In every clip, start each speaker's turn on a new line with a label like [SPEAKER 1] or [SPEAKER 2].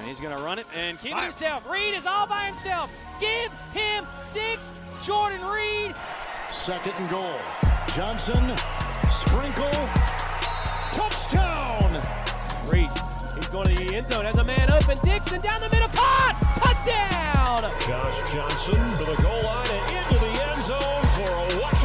[SPEAKER 1] And he's going to run it and keep it himself. Reed is all by himself. Give him six. Jordan Reed.
[SPEAKER 2] Second and goal. Johnson, sprinkle, touchdown.
[SPEAKER 1] Reed, he's going to the end zone as a man open. Dixon down the middle, caught, touchdown.
[SPEAKER 3] Josh Johnson to the goal line and into the end zone for a Washington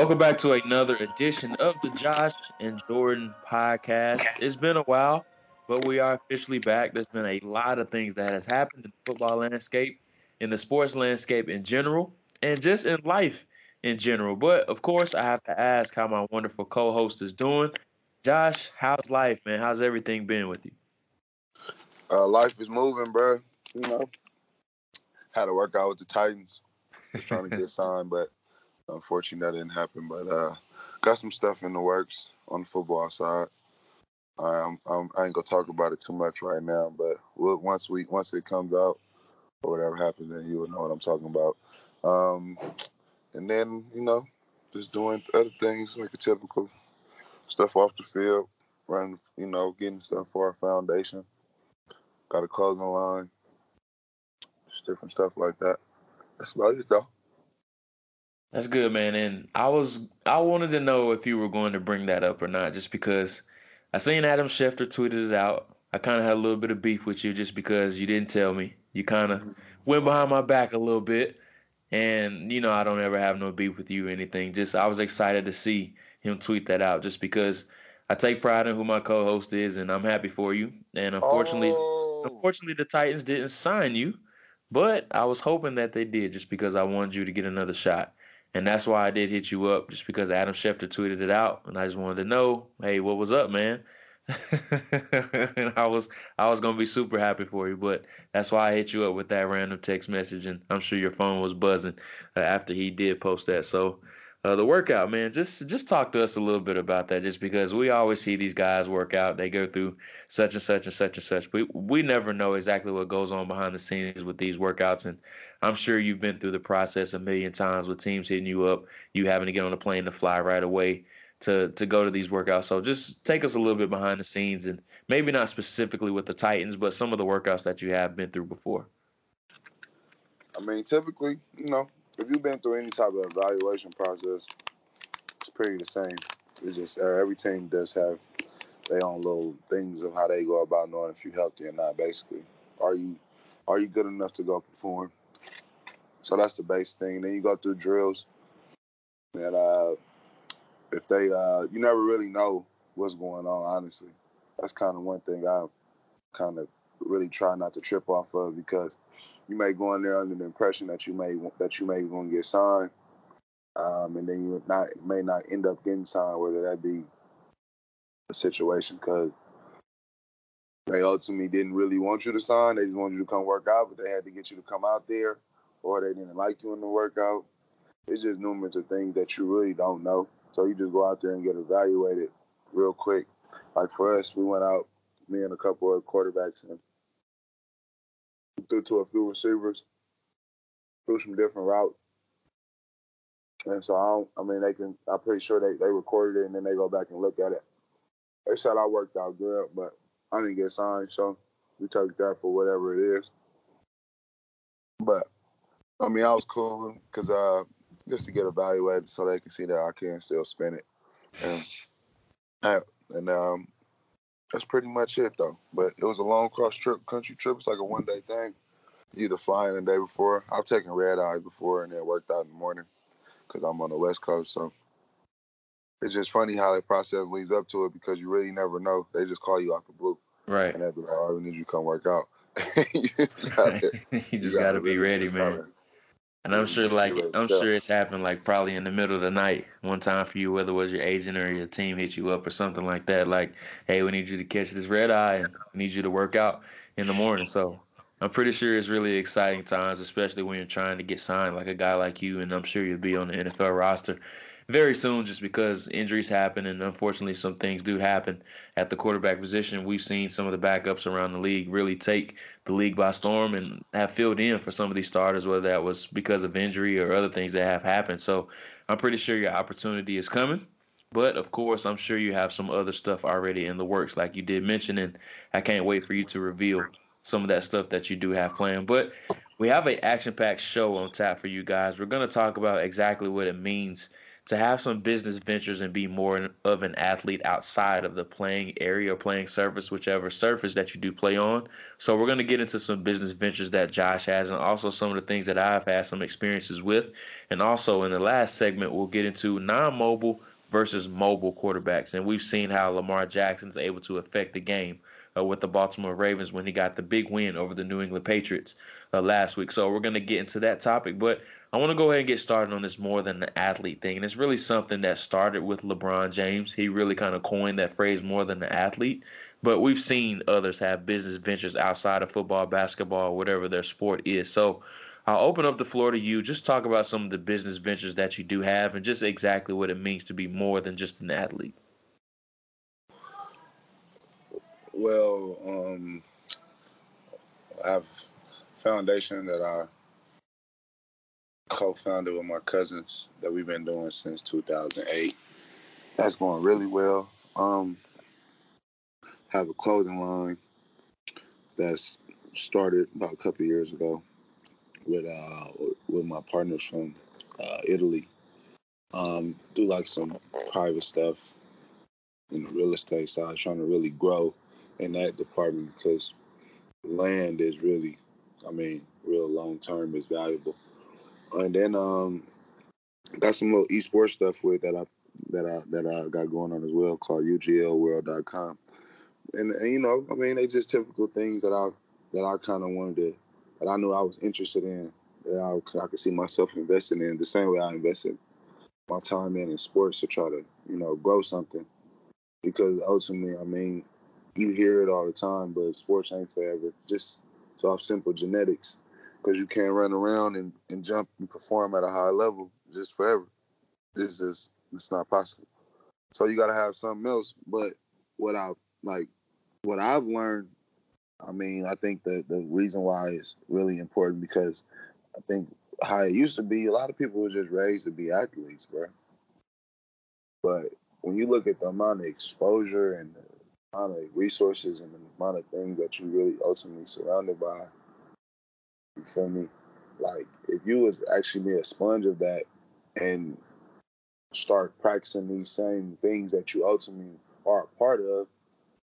[SPEAKER 4] welcome back to another edition of the Josh and Jordan podcast. It's been a while, but we are officially back. There's been a lot of things that has happened in the football landscape, in the sports landscape in general, and just in life in general. But of course, I have to ask how my wonderful co-host is doing. Josh, how's life, man? How's everything been with you?
[SPEAKER 5] Uh, life is moving, bro. You know, had to work out with the Titans. Just trying to get signed, but unfortunately that didn't happen. But uh, got some stuff in the works on the football side. Um, I'm, I ain't gonna talk about it too much right now, but we'll, once we once it comes out or whatever happens, then you will know what I'm talking about. Um, and then you know, just doing other things like a typical stuff off the field, running, you know, getting stuff for our foundation. Got a clothing line, just different stuff like that. That's about it, though.
[SPEAKER 4] That's good, man. And I was I wanted to know if you were going to bring that up or not, just because I seen Adam Schefter tweeted it out. I kind of had a little bit of beef with you just because you didn't tell me. You kind of mm-hmm. went behind my back a little bit, and you know I don't ever have no beef with you or anything. Just I was excited to see him tweet that out, just because I take pride in who my co-host is, and I'm happy for you. And unfortunately,
[SPEAKER 5] Oh,
[SPEAKER 4] unfortunately, the Titans didn't sign you, but I was hoping that they did, just because I wanted you to get another shot. And that's why I did hit you up, just because Adam Schefter tweeted it out, and I just wanted to know, hey, what was up, man? and I was I was gonna be super happy for you, but that's why I hit you up with that random text message, and I'm sure your phone was buzzing uh, after he did post that. So uh, the workout, man, just just talk to us a little bit about that, just because we always see these guys work out, they go through such and such and such and such. We we never know exactly what goes on behind the scenes with these workouts, and I'm sure you've been through the process a million times with teams hitting you up, you having to get on a plane to fly right away to to go to these workouts. So just take us a little bit behind the scenes, and maybe not specifically with the Titans, but some of the workouts that you have been through before.
[SPEAKER 5] I mean, typically, you know, if you've been through any type of evaluation process, it's pretty the same. It's just uh, every team does have their own little things of how they go about knowing if you're healthy or not. Basically, are you are you good enough to go perform? So that's the base thing. Then you go through drills, and uh, if they, uh, you never really know what's going on. Honestly, that's kind of one thing I kind of really try not to trip off of because you may go in there under the impression that you may that you may going to get signed, um, and then you not may not end up getting signed. Whether that be a situation because they ultimately didn't really want you to sign, they just wanted you to come work out, but they had to get you to come out there, or they didn't like you in the workout. It's just numerous of things that you really don't know. So you just go out there and get evaluated real quick. Like for us, we went out, me and a couple of quarterbacks, and threw to a few receivers, threw some different routes. And so I, I mean, they can. I'm pretty sure they, they recorded it and then they go back and look at it. They said I worked out good, but I didn't get signed, so we took that for whatever it is. But I mean, I was cool because uh, just to get evaluated so they can see that I can still spin it, and and um, that's pretty much it though. But it was a long cross trip, country trip. It's like a one day thing. You either flying the day before. I've taken red eyes before and it worked out in the morning because I'm on the west coast. So it's just funny how the process leads up to it because you really never know. They just call you out the blue
[SPEAKER 4] Right.
[SPEAKER 5] and they're like, "Oh, we need you come work out." you gotta,
[SPEAKER 4] you just got to be ready, man.
[SPEAKER 5] kinda-
[SPEAKER 4] And I'm sure, like, I'm sure it's happened, like, probably in the middle of the night, one time for you, whether it was your agent or your team hit you up or something like that. Like, hey, we need you to catch this red eye and we need you to work out in the morning. So I'm pretty sure it's really exciting times, especially when you're trying to get signed like a guy like you. And I'm sure you'll be on the NFL roster very soon just because injuries happen and unfortunately some things do happen at the quarterback position. We've seen some of the backups around the league really take the league by storm and have filled in for some of these starters, whether that was because of injury or other things that have happened. So I'm pretty sure your opportunity is coming. But of course, I'm sure you have some other stuff already in the works, like you did mention, and I can't wait for you to reveal some of that stuff that you do have planned. But we have an action-packed show on tap for you guys. We're going to talk about exactly what it means to have some business ventures and be more of an athlete outside of the playing area or playing surface, whichever surface that you do play on. So we're going to get into some business ventures that Josh has and also some of the things that I've had some experiences with. And also in the last segment, we'll get into non-mobile versus mobile quarterbacks. And we've seen how Lamar Jackson is able to affect the game uh, with the Baltimore Ravens when he got the big win over the New England Patriots uh, last week. So we're going to get into that topic. But I want to go ahead and get started on this more than the athlete thing. And it's really something that started with LeBron James. He really kind of coined that phrase more than the athlete. But we've seen others have business ventures outside of football, basketball, whatever their sport is. So I'll open up the floor to you. Just talk about some of the business ventures that you do have and just exactly what it means to be more than just an athlete.
[SPEAKER 5] Well, um, I have a foundation that I co-founded with my cousins that we've been doing since 2008. That's going really well. Um, have a clothing line that's started about a couple years ago with uh with my partners from uh, Italy. Um, do like some private stuff in the real estate side, trying to really grow in that department because land is really, I mean, real long term is valuable. And then um, got some little esports stuff with that I that I that I got going on as well called UGLWorld.com, and, and you know, I mean, they just typical things that I that I kind of wanted to that I knew I was interested in that I, I could see myself investing in the same way I invested my time in in sports to try to you know grow something. Because ultimately, I mean, you hear it all the time, but sports ain't forever. Just it's off simple genetics because you can't run around and, and jump and perform at a high level just forever. It's just it's not possible. So you got to have something else. But what I like, what I've learned, I mean, I think the the reason why is really important because I think how it used to be, a lot of people were just raised to be athletes, bro. But when you look at the amount of exposure and the amount of resources and the amount of things that you really ultimately surrounded by, you feel me? Like if you was actually be a sponge of that and start practicing these same things that you ultimately are a part of,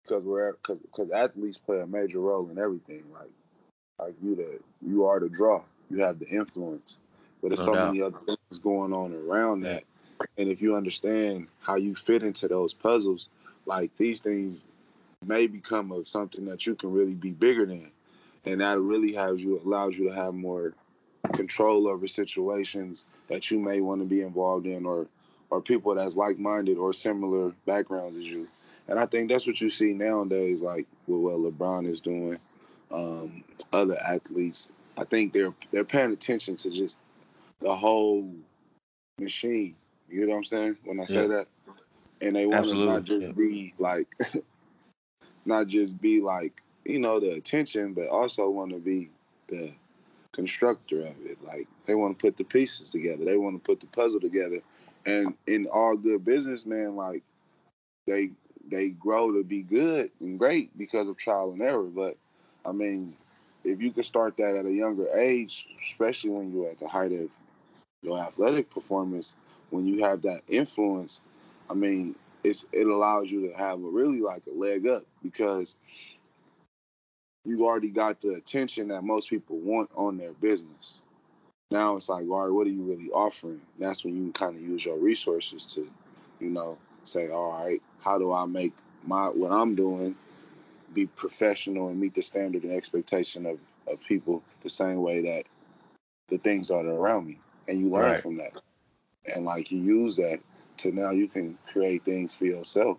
[SPEAKER 5] because we're because because athletes play a major role in everything. Like like you the you are the draw. You have the influence. But there's no so doubt. many other things going on around that. And if you understand how you fit into those puzzles, like these things may become of something that you can really be bigger than. And that really has you allows you to have more control over situations that you may want to be involved in or or people that's like-minded or similar backgrounds as you. And i think that's what you see nowadays like with what lebron is doing um, other athletes. I think they're they're paying attention to just the whole machine. You know what i'm saying? When i say yeah. that. And they want to not just yeah. be like not just be like you know, the attention, but also want to be the constructor of it. Like they want to put the pieces together. They want to put the puzzle together. And in all good businessmen, like they they grow to be good and great because of trial and error. But I mean, if you can start that at a younger age, especially when you're at the height of your athletic performance, when you have that influence, I mean, it's it allows you to have a really like a leg up because you already got the attention that most people want on their business. Now it's like, all right, what are you really offering? And that's when you can kind of use your resources to, you know, say, all right, how do I make my what I'm doing be professional and meet the standard and expectation of, of people the same way that the things are around me. And you learn right. from that. And like you use that to now you can create things for yourself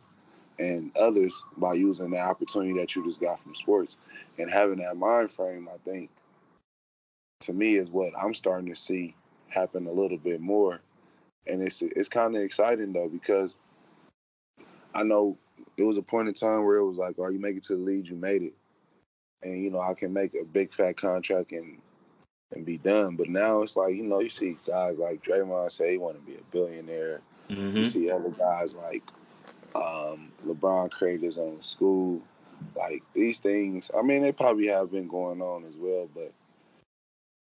[SPEAKER 5] and others by using the opportunity that you just got from sports and having that mind frame i think to me is what i'm starting to see happen a little bit more and it's it's kind of exciting though because I know it was a point in time where it was like, "Are you make it to the league? You made it," and you know I can make a big fat contract and and be done. But now it's like you know you see guys like Draymond say he want to be a billionaire.
[SPEAKER 4] Mm-hmm.
[SPEAKER 5] You see other guys like um, LeBron created his own school. Like these things, I mean, they probably have been going on as well, but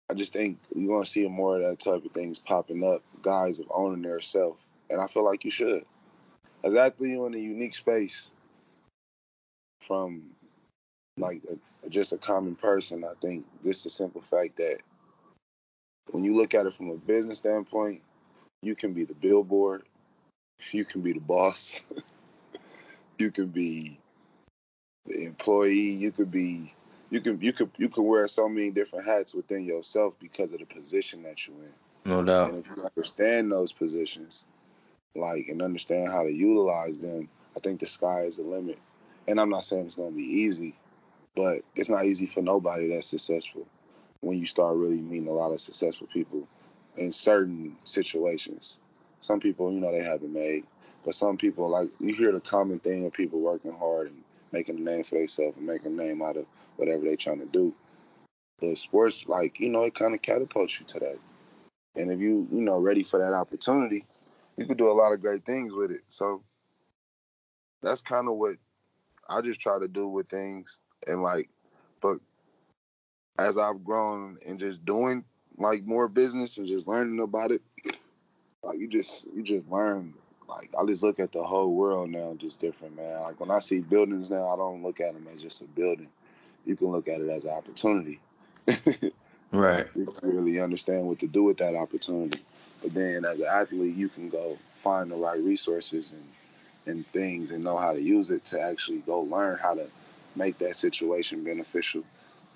[SPEAKER 5] I just think you're gonna see more of that type of things popping up. Guys of owning their self, and I feel like you should. As athlete, you're in a unique space from like a, just a common person. I think just the simple fact that when you look at it from a business standpoint, you can be the billboard, you can be the boss, you can be the employee, you could be you can you could you can wear so many different hats within yourself because of the position that you're in.
[SPEAKER 4] No doubt.
[SPEAKER 5] And if you understand those positions, like and understand how to utilize them, I think the sky is the limit. And I'm not saying it's gonna be easy, but it's not easy for nobody that's successful when you start really meeting a lot of successful people in certain situations. Some people, you know, they haven't made, but some people, like you hear the common thing of people working hard and making a name for themselves and making a name out of whatever they're trying to do. But sports, like you know, it kind of catapults you to that. And if you, you know, ready for that opportunity, you could do a lot of great things with it. So that's kind of what I just try to do with things. And like, but as I've grown and just doing like more business and just learning about it, like you just you just learn. Like I just look at the whole world now just different, man. Like when I see buildings now, I don't look at them as just a building. You can look at it as an opportunity.
[SPEAKER 4] right.
[SPEAKER 5] You can really understand what to do with that opportunity. But then as an athlete, you can go find the right resources and and things and know how to use it to actually go learn how to make that situation beneficial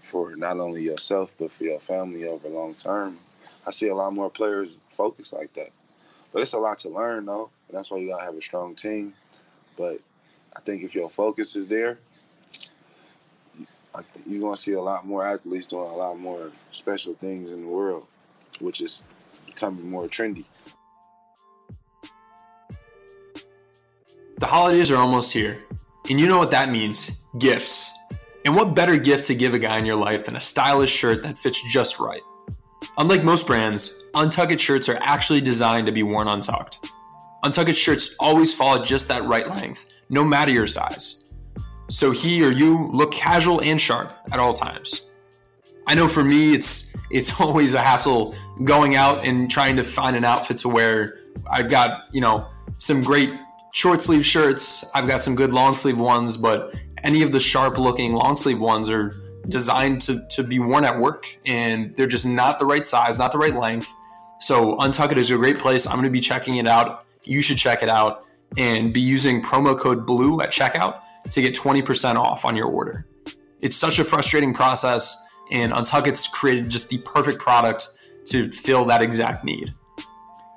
[SPEAKER 5] for not only yourself but for your family over long term. I see a lot more players focus like that. But it's a lot to learn though, and that's why you gotta have a strong team. But I think if your focus is there, you're gonna see a lot more athletes doing a lot more special things in the world, which is becoming more trendy.
[SPEAKER 6] The holidays are almost here, and you know what that means gifts. And what better gift to give a guy in your life than a stylish shirt that fits just right? Unlike most brands, Untucked shirts are actually designed to be worn untucked. Untucked shirts always follow just that right length, no matter your size. So he or you look casual and sharp at all times. I know for me, it's it's always a hassle going out and trying to find an outfit to wear. I've got you know some great short sleeve shirts. I've got some good long sleeve ones, but any of the sharp looking long sleeve ones are designed to, to be worn at work and they're just not the right size, not the right length. So Untucked is a great place. I'm going to be checking it out. You should check it out and be using promo code BLUE at checkout to get 20% off on your order. It's such a frustrating process and Untucked's created just the perfect product to fill that exact need.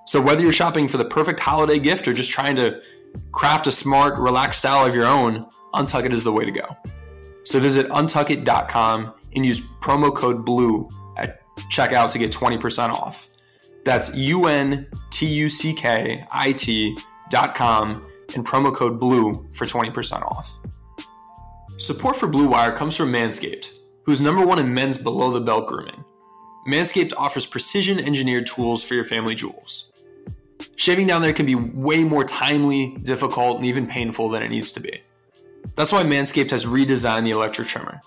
[SPEAKER 6] So whether you're shopping for the perfect holiday gift or just trying to craft a smart, relaxed style of your own, Untucked is the way to go. So visit untuckit.com and use promo code BLUE at checkout to get 20% off. That's U N T U C K I T.com and promo code BLUE for 20% off. Support for Blue Wire comes from Manscaped, who's number one in men's below the belt grooming. Manscaped offers precision engineered tools for your family jewels. Shaving down there can be way more timely, difficult, and even painful than it needs to be. That's why Manscaped has redesigned the electric trimmer.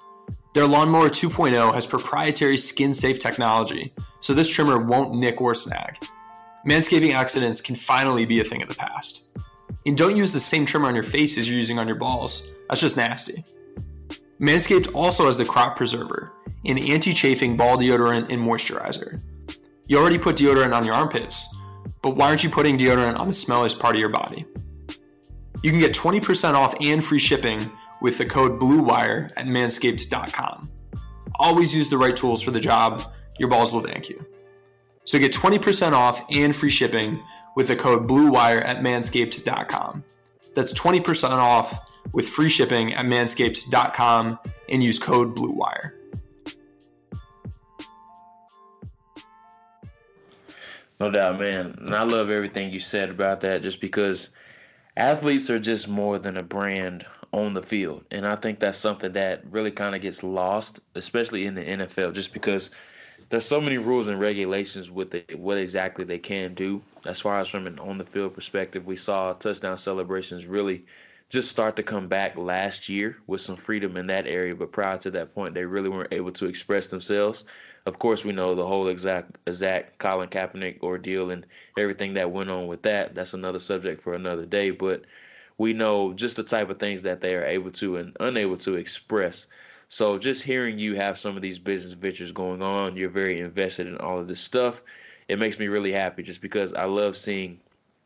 [SPEAKER 6] Their Lawnmower 2.0 has proprietary skin safe technology, so this trimmer won't nick or snag. Manscaping accidents can finally be a thing of the past. And don't use the same trimmer on your face as you're using on your balls, that's just nasty. Manscaped also has the Crop Preserver, an anti chafing ball deodorant and moisturizer. You already put deodorant on your armpits, but why aren't you putting deodorant on the smelliest part of your body? You can get 20% off and free shipping with the code BLUEWIRE at manscaped.com. Always use the right tools for the job, your balls will thank you. So get 20% off and free shipping with the code BLUEWIRE at manscaped.com. That's 20% off with free shipping at manscaped.com and use code BLUEWIRE.
[SPEAKER 4] No doubt, man. And I love everything you said about that just because athletes are just more than a brand on the field. And I think that's something that really kind of gets lost, especially in the NFL, just because there's so many rules and regulations with it, what exactly they can do. As far as from an on the field perspective, we saw touchdown celebrations really just start to come back last year with some freedom in that area. But prior to that point, they really weren't able to express themselves. Of course, we know the whole exact exact Colin Kaepernick ordeal and everything that went on with that. That's another subject for another day. But we know just the type of things that they are able to and unable to express. So just hearing you have some of these business ventures going on, you're very invested in all of this stuff. It makes me really happy just because I love seeing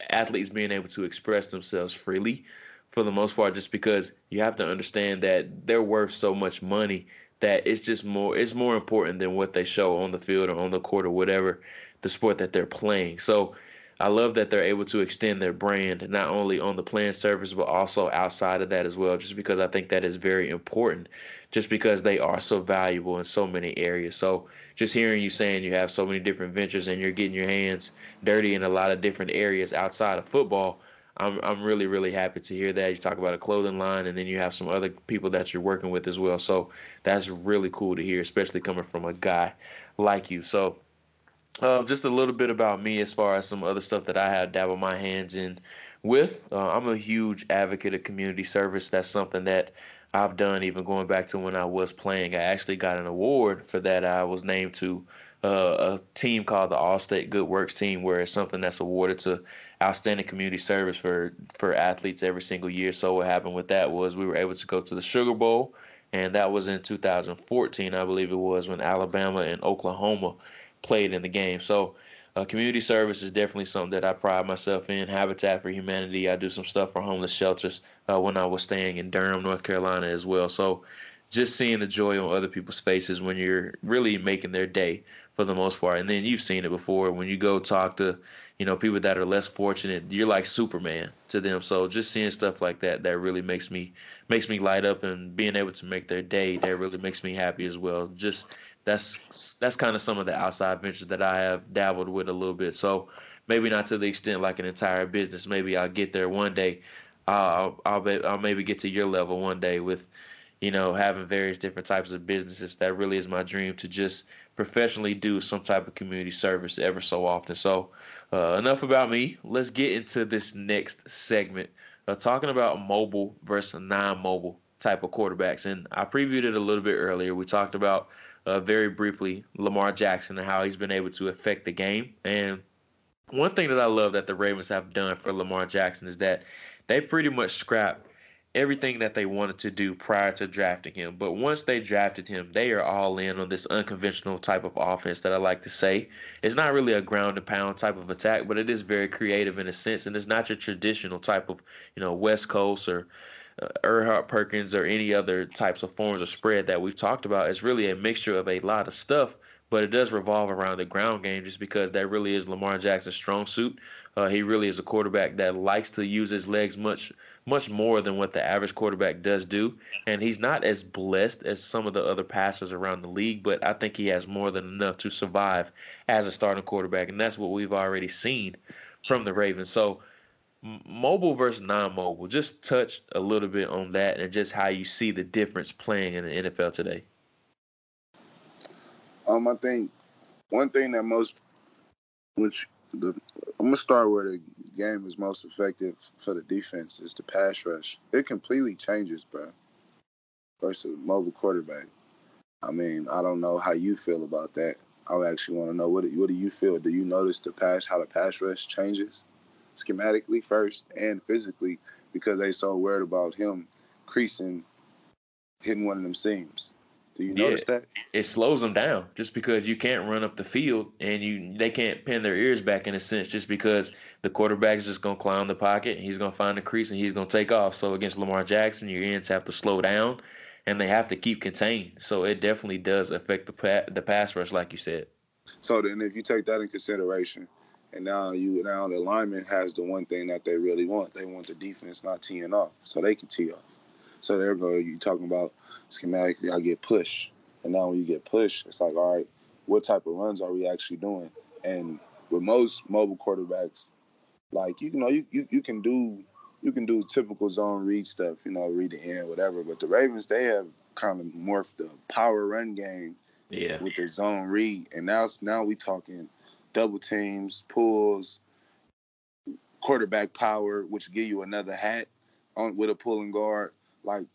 [SPEAKER 4] athletes being able to express themselves freely for the most part just because you have to understand that they're worth so much money that it's just more it's more important than what they show on the field or on the court or whatever the sport that they're playing. So I love that they're able to extend their brand not only on the playing surface but also outside of that as well. Just because I think that is very important, just because they are so valuable in so many areas. So just hearing you saying you have so many different ventures and you're getting your hands dirty in a lot of different areas outside of football. I'm I'm really really happy to hear that you talk about a clothing line and then you have some other people that you're working with as well. So that's really cool to hear, especially coming from a guy like you. So uh, just a little bit about me as far as some other stuff that I have dabbled my hands in with. Uh, I'm a huge advocate of community service. That's something that I've done even going back to when I was playing. I actually got an award for that. I was named to uh, a team called the All-State Good Works Team, where it's something that's awarded to outstanding community service for for athletes every single year. So what happened with that was we were able to go to the Sugar Bowl, and that was in 2014, I believe it was, when Alabama and Oklahoma played in the game. So uh, community service is definitely something that I pride myself in. Habitat for Humanity, I do some stuff for homeless shelters uh, when I was staying in Durham, North Carolina as well. So just seeing the joy on other people's faces when you're really making their day for the most part. And then you've seen it before when you go talk to, you know, people that are less fortunate, you're like Superman to them. So just seeing stuff like that, that really makes me makes me light up and being able to make their day, that really makes me happy as well. Just that's that's kind of some of the outside ventures that I have dabbled with a little bit. So maybe not to the extent like an entire business. Maybe I'll get there one day. I'll I'll, I'll maybe get to your level one day with, you know, having various different types of businesses. That really is my dream to just professionally do some type of community service ever so often. So uh, enough about me. Let's get into this next segment. Uh, talking about mobile versus non-mobile type of quarterbacks, and I previewed it a little bit earlier. We talked about uh, very briefly Lamar Jackson and how he's been able to affect the game. And one thing that I love that the Ravens have done for Lamar Jackson is that they pretty much scrapped everything that they wanted to do prior to drafting him. But once they drafted him, they are all in on this unconventional type of offense that I like to say. It's not really a ground and pound type of attack, but it is very creative in a sense, and it's not your traditional type of, you know, West Coast or uh, Erhardt Perkins or any other types of forms of spread that we've talked about. It's really a mixture of a lot of stuff, but it does revolve around the ground game just because that really is Lamar Jackson's strong suit. Uh, he really is a quarterback that likes to use his legs much much more than what the average quarterback does do. And he's not as blessed as some of the other passers around the league, but I think he has more than enough to survive as a starting quarterback. And that's what we've already seen from the Ravens. So mobile versus non-mobile. Just touch a little bit on that and just how you see the difference playing in the NFL today.
[SPEAKER 5] Um, I think one thing that most, which the, I'm gonna start with the game is most effective for the defense is the pass rush. It completely changes, bro. Versus mobile quarterback. I mean, I don't know how you feel about that. I actually want to know what what do you feel? Do you notice the pass how the pass rush changes? schematically first and physically because they so worried about him creasing, hitting one of them seams. Do you yeah, notice that?
[SPEAKER 4] It slows them down just because you can't run up the field and you they can't pin their ears back in a sense just because the quarterback's just gonna climb the pocket and he's gonna find the crease and he's gonna take off. So against Lamar Jackson, your ends have to slow down and they have to keep contained. So it definitely does affect the pa- the pass rush, like you said.
[SPEAKER 5] So then, if you take that in consideration, and now you now the lineman has the one thing that they really want. They want the defense not teeing off, so they can tee off. So there we go. You talking about schematically? I get pushed, and now when you get pushed, it's like, all right, what type of runs are we actually doing? And with most mobile quarterbacks, like you know, you, you you can do you can do typical zone read stuff, you know, read the end, whatever. But the Ravens, they have kind of morphed the power run game
[SPEAKER 4] Yeah.
[SPEAKER 5] with the zone read, and now now we talking double teams, pulls, quarterback power, which give you another hat on with a pulling guard. Like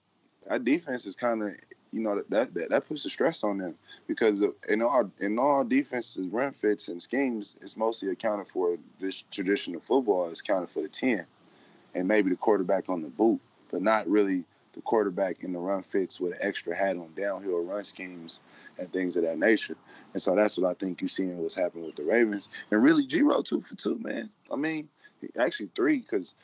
[SPEAKER 5] that defense is kind of you know that, that that puts the stress on them because in all in all defenses run fits and schemes, it's mostly accounted for. This traditional football is counted for the ten, and maybe the quarterback on the boot, but not really the quarterback in the run fits with an extra hat on downhill run schemes and things of that nature. And so that's what I think you seeing what's happening with the Ravens. And really, G Row two for two, man. I mean, actually three because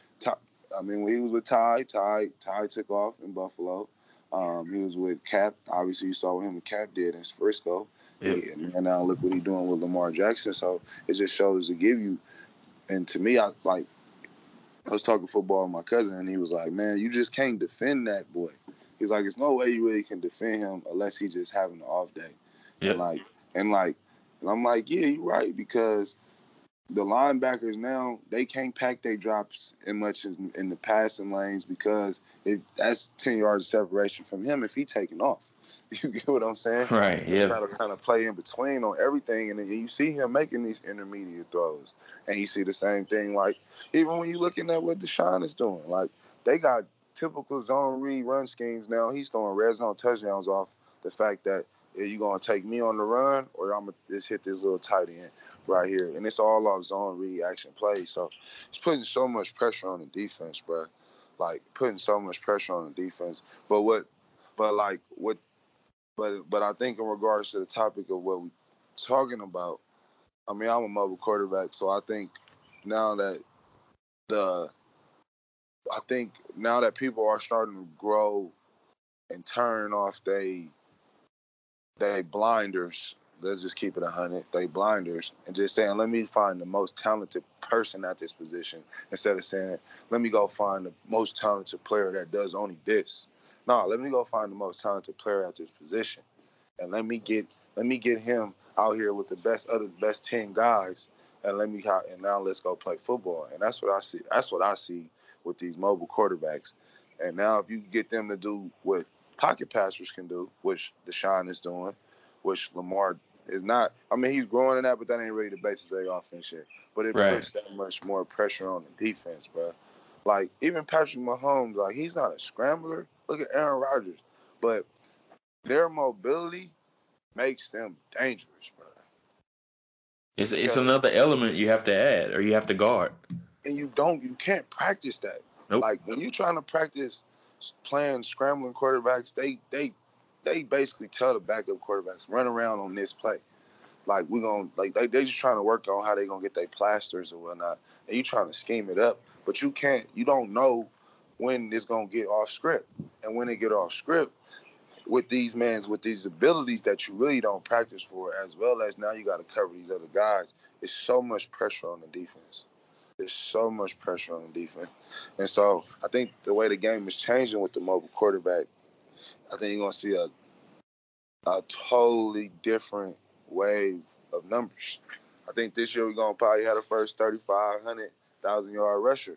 [SPEAKER 5] I mean when he was with Ty, Ty, Ty took off in Buffalo. Um, he was with Cap. Obviously, you saw what him and Cap did in Frisco.
[SPEAKER 4] Yep.
[SPEAKER 5] And now look what he's doing with Lamar Jackson. So it just shows to give you. And to me, I like. I was talking football with my cousin, and he was like, "Man, you just can't defend that boy." He's like, "There's no way you really can defend him unless he just having an off day."
[SPEAKER 4] Yep.
[SPEAKER 5] And like, and like, and I'm like, "Yeah, you're right," because the linebackers now they can't pack their drops as much as in the passing lanes because if that's ten yards of separation from him if he taking off. You get what I'm saying?
[SPEAKER 4] Right.
[SPEAKER 5] You
[SPEAKER 4] Yeah.
[SPEAKER 5] gotta kind of play in between on everything, and then you see him making these intermediate throws, and you see the same thing. Like even when you're looking at what Deshaun is doing, like they got typical zone read run schemes now. He's throwing red zone touchdowns off the fact that are you gonna take me on the run, or I'm gonna just hit this little tight end right here, and it's all off zone read action plays. So it's putting so much pressure on the defense, bro. Like putting so much pressure on the defense. But what, but like what, but but I think in regards to the topic of what we're talking about, I mean I'm a mobile quarterback, so I think now that the, I think now that people are starting to grow and turn off they they blinders. Let's just keep it a hundred. They blinders and just saying, let me find the most talented person at this position instead of saying, let me go find the most talented player that does only this. No, let me go find the most talented player at this position, and let me get let me get him out here with the best other best ten guys, and let me and now let's go play football. And that's what I see. That's what I see with these mobile quarterbacks. And now if you get them to do what pocket passers can do, which Deshaun is doing, which Lamar is not. I mean, he's growing in that, but that ain't really the basis of their offense yet. But it
[SPEAKER 4] Right.
[SPEAKER 5] puts that much more pressure on the defense, bro. Like even Patrick Mahomes, like he's not a scrambler. Look at Aaron Rodgers, but their mobility makes them dangerous, bro.
[SPEAKER 4] It's it's another element you have to add or you have to guard.
[SPEAKER 5] And you don't, you can't practice that.
[SPEAKER 4] Nope.
[SPEAKER 5] Like when you're trying to practice playing scrambling quarterbacks, they they they basically tell the backup quarterbacks run around on this play. Like we're gonna like they they just trying to work on how they gonna get their plasters or whatnot, and you trying to scheme it up, but you can't. You don't know when it's gonna get off script, and when it get off script with these mans with these abilities that you really don't practice for, as well as now you got to cover these other guys. It's so much pressure on the defense. There's so much pressure on the defense. And so I think the way the game is changing with the mobile quarterback, I think you're gonna see a a totally different wave of numbers. I think this year we're gonna probably have the first 3,500 thousand yard rusher.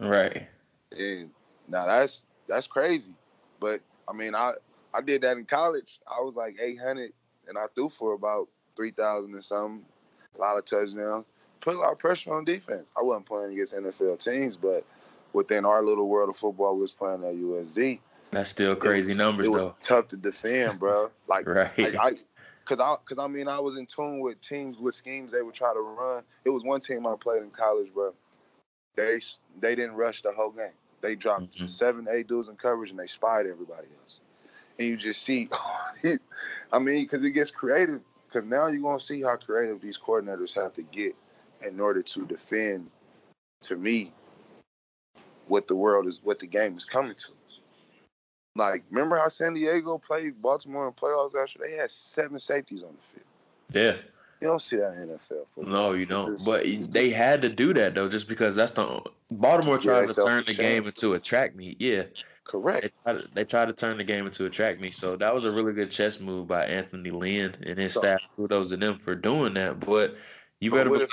[SPEAKER 4] Right.
[SPEAKER 5] And now that's that's crazy. But I mean I I did that in college. I was like 800 and I threw for about 3,000 and something. A lot of touchdowns. Put a lot of pressure on defense. I wasn't playing against NFL teams, but within our little world of football, we was playing at USD.
[SPEAKER 4] That's still
[SPEAKER 5] It
[SPEAKER 4] crazy
[SPEAKER 5] was-
[SPEAKER 4] numbers
[SPEAKER 5] It was
[SPEAKER 4] though.
[SPEAKER 5] tough to defend, bro. Like
[SPEAKER 4] Right.
[SPEAKER 5] I, I cause I cause I mean I was in tune with teams with schemes they would try to run. It was one team I played in college, bro. They they didn't rush the whole game. They dropped
[SPEAKER 4] Mhm.
[SPEAKER 5] seven, eight dudes in coverage and they spied everybody else. And you just see, I mean, because it gets creative. Because now you're gonna see how creative these coordinators have to get in order to defend. To me, what the world is, what the game is coming to. Like, remember how San Diego played Baltimore in playoffs last year? They had seven safeties on the field.
[SPEAKER 4] Yeah.
[SPEAKER 5] You don't see that in NFL football.
[SPEAKER 4] No, you don't.
[SPEAKER 5] It's-
[SPEAKER 4] But
[SPEAKER 5] it's
[SPEAKER 4] they had to do that though, just because that's the Baltimore
[SPEAKER 5] Yeah,
[SPEAKER 4] tries
[SPEAKER 5] they
[SPEAKER 4] to turn the game into a track meet. Yeah,
[SPEAKER 5] correct.
[SPEAKER 4] they try to they try to turn the game into a track meet. So that was a really good chess move by Anthony Lynn and his
[SPEAKER 5] So-
[SPEAKER 4] staff. Kudos to them for doing that. But you better believe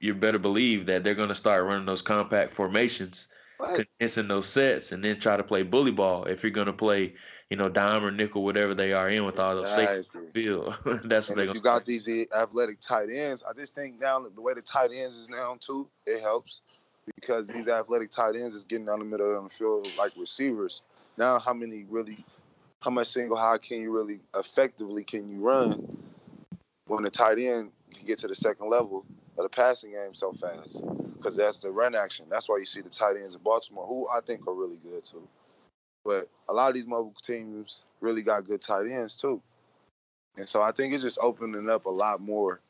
[SPEAKER 4] you better believe that they're going to start running those compact formations,
[SPEAKER 5] What?
[SPEAKER 4] condensing those sets, and then try to play bully ball. If you're going to play, you know, dime or nickel, whatever they are in with all those safeties that's what going
[SPEAKER 5] you
[SPEAKER 4] to
[SPEAKER 5] got these athletic tight ends, I just think now the way the tight ends is now too, it helps because these athletic tight ends is getting down the middle of the field like receivers. Now, how many really, how much single high can you really effectively can you run when the tight end can get to the second level of the passing game so fast? Because that's the run action. That's why you see the tight ends in Baltimore, who I think are really good too. But a lot of these mobile teams really got good tight ends too. And so I think it's just opening up a lot more.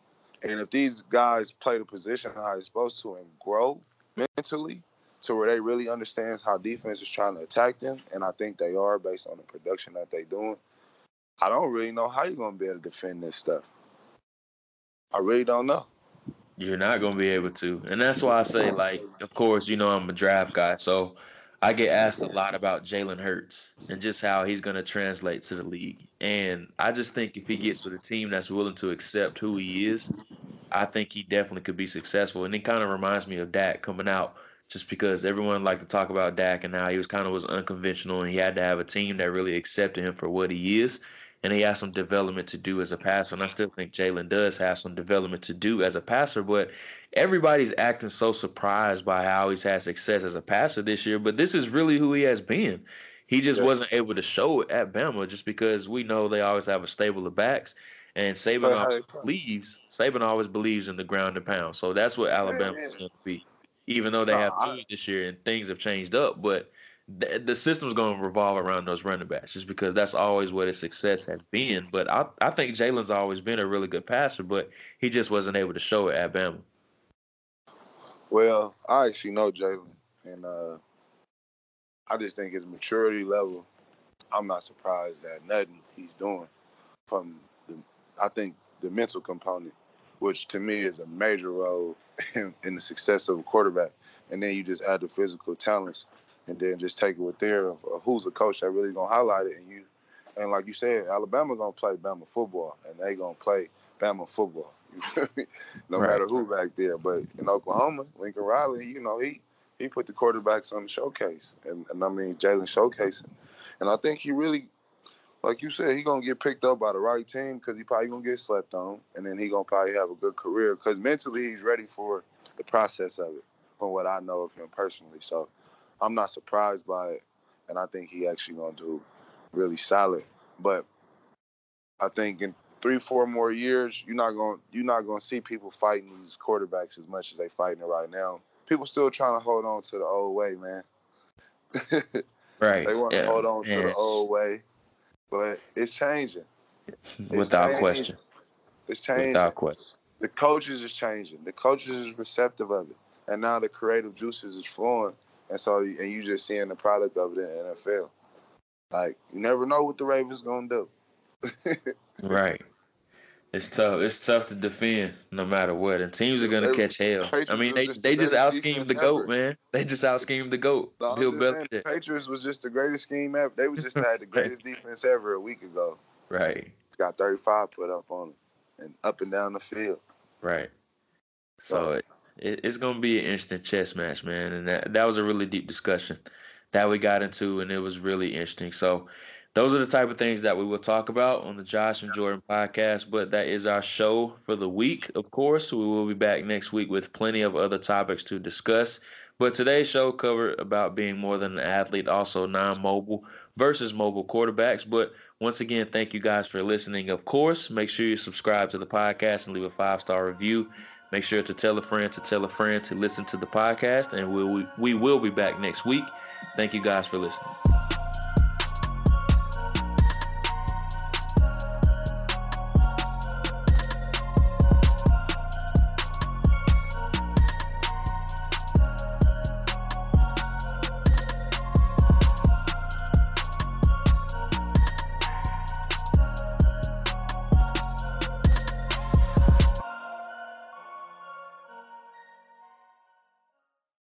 [SPEAKER 5] And if these guys play the position how they're supposed to and grow mentally to where they really understand how defense is trying to attack them, and I think they are based on the production that they're doing, I don't really know how you're going to be able to defend this stuff. I really don't know.
[SPEAKER 4] You're not going to be able to. And that's why I say, like, of course, you know, I'm a draft guy. So I get asked a lot about Jalen Hurts and just how he's going to translate to the league. And I just think if he gets with a team that's willing to accept who he is, I think he definitely could be successful. And it kind of reminds me of Dak coming out just because everyone liked to talk about Dak and how he was kind of was unconventional and he had to have a team that really accepted him for what he is. And he has some development to do as a passer. And I still think Jalen does have some development to do as a passer, but everybody's acting so surprised by how he's had success as a passer this year. But this is really who he has been. He just
[SPEAKER 5] Yeah.
[SPEAKER 4] wasn't able to show it at Bama just because we know they always have a stable of backs. And Saban
[SPEAKER 5] But
[SPEAKER 4] always believes Saban always believes in the ground and pound. So that's what Alabama is going to be. Even though they have two this year and things have changed up, but the, the system's going to revolve around those running backs just because that's always what his success has been. But I, I think Jalen's always been a really good passer, but he just wasn't able to show it at Bama.
[SPEAKER 5] Well, I actually know Jalen, and uh, I just think his maturity level. I'm not surprised at nothing he's doing. From the, I think the mental component, which to me is a major role in, in the success of a quarterback, and then you just add the physical talents, and then just take it with there of, of who's a coach that really gonna highlight it, and you, and like you said, Alabama gonna play Bama football, and they gonna play Bama football. You feel me? no
[SPEAKER 4] Right.
[SPEAKER 5] matter who back there. But in Oklahoma, Lincoln Riley, you know, he he put the quarterbacks on the showcase, and, and I mean Jalen showcasing, and I think he really, like you said, he gonna get picked up by the right team because he probably gonna get slept on, and then he gonna probably have a good career because mentally he's ready for the process of it. From what I know of him personally, so I'm not surprised by it, and I think he actually gonna do really solid. But I think in three, four more years, you're not gonna you're not going to see people fighting these quarterbacks as much as they fighting it right now. People still trying to hold on to the old way, man.
[SPEAKER 4] Right.
[SPEAKER 5] they want to
[SPEAKER 4] Yeah.
[SPEAKER 5] hold on to the old way, but it's changing.
[SPEAKER 4] Without
[SPEAKER 5] changing.
[SPEAKER 4] question.
[SPEAKER 5] It's changing.
[SPEAKER 4] Without question.
[SPEAKER 5] The coaches is changing. The coaches is receptive of it, and now the creative juices is flowing, and so and you just seeing the product of it in the NFL. Like you never know what the Ravens gonna do.
[SPEAKER 4] Right. It's tough. It's tough to defend no matter what. And teams are gonna
[SPEAKER 5] They-
[SPEAKER 4] catch hell. I mean, they
[SPEAKER 5] just
[SPEAKER 4] they
[SPEAKER 5] the
[SPEAKER 4] just out schemed the goat,
[SPEAKER 5] ever.
[SPEAKER 4] man. They just out schemed the goat.
[SPEAKER 5] No,
[SPEAKER 4] Bill Belichick.
[SPEAKER 5] Patriots was just the greatest scheme ever. They was just had the greatest defense ever a week ago.
[SPEAKER 4] Right.
[SPEAKER 5] It's got 35 put up on it and up and down the field.
[SPEAKER 4] Right. So it, it, it's gonna be an interesting chess match, man. And that that was a really deep discussion that we got into, and it was really interesting. So those are the type of things that we will talk about on the Josh and Jordan podcast. But that is our show for the week. Of course, we will be back next week with plenty of other topics to discuss. But today's show covered about being more than an athlete, also non-mobile versus mobile quarterbacks. But once again, thank you guys for listening. Of course, make sure you subscribe to the podcast and leave a five-star review. Make sure to tell a friend to tell a friend to listen to the podcast, and we we, we will be back next week. Thank you guys for listening.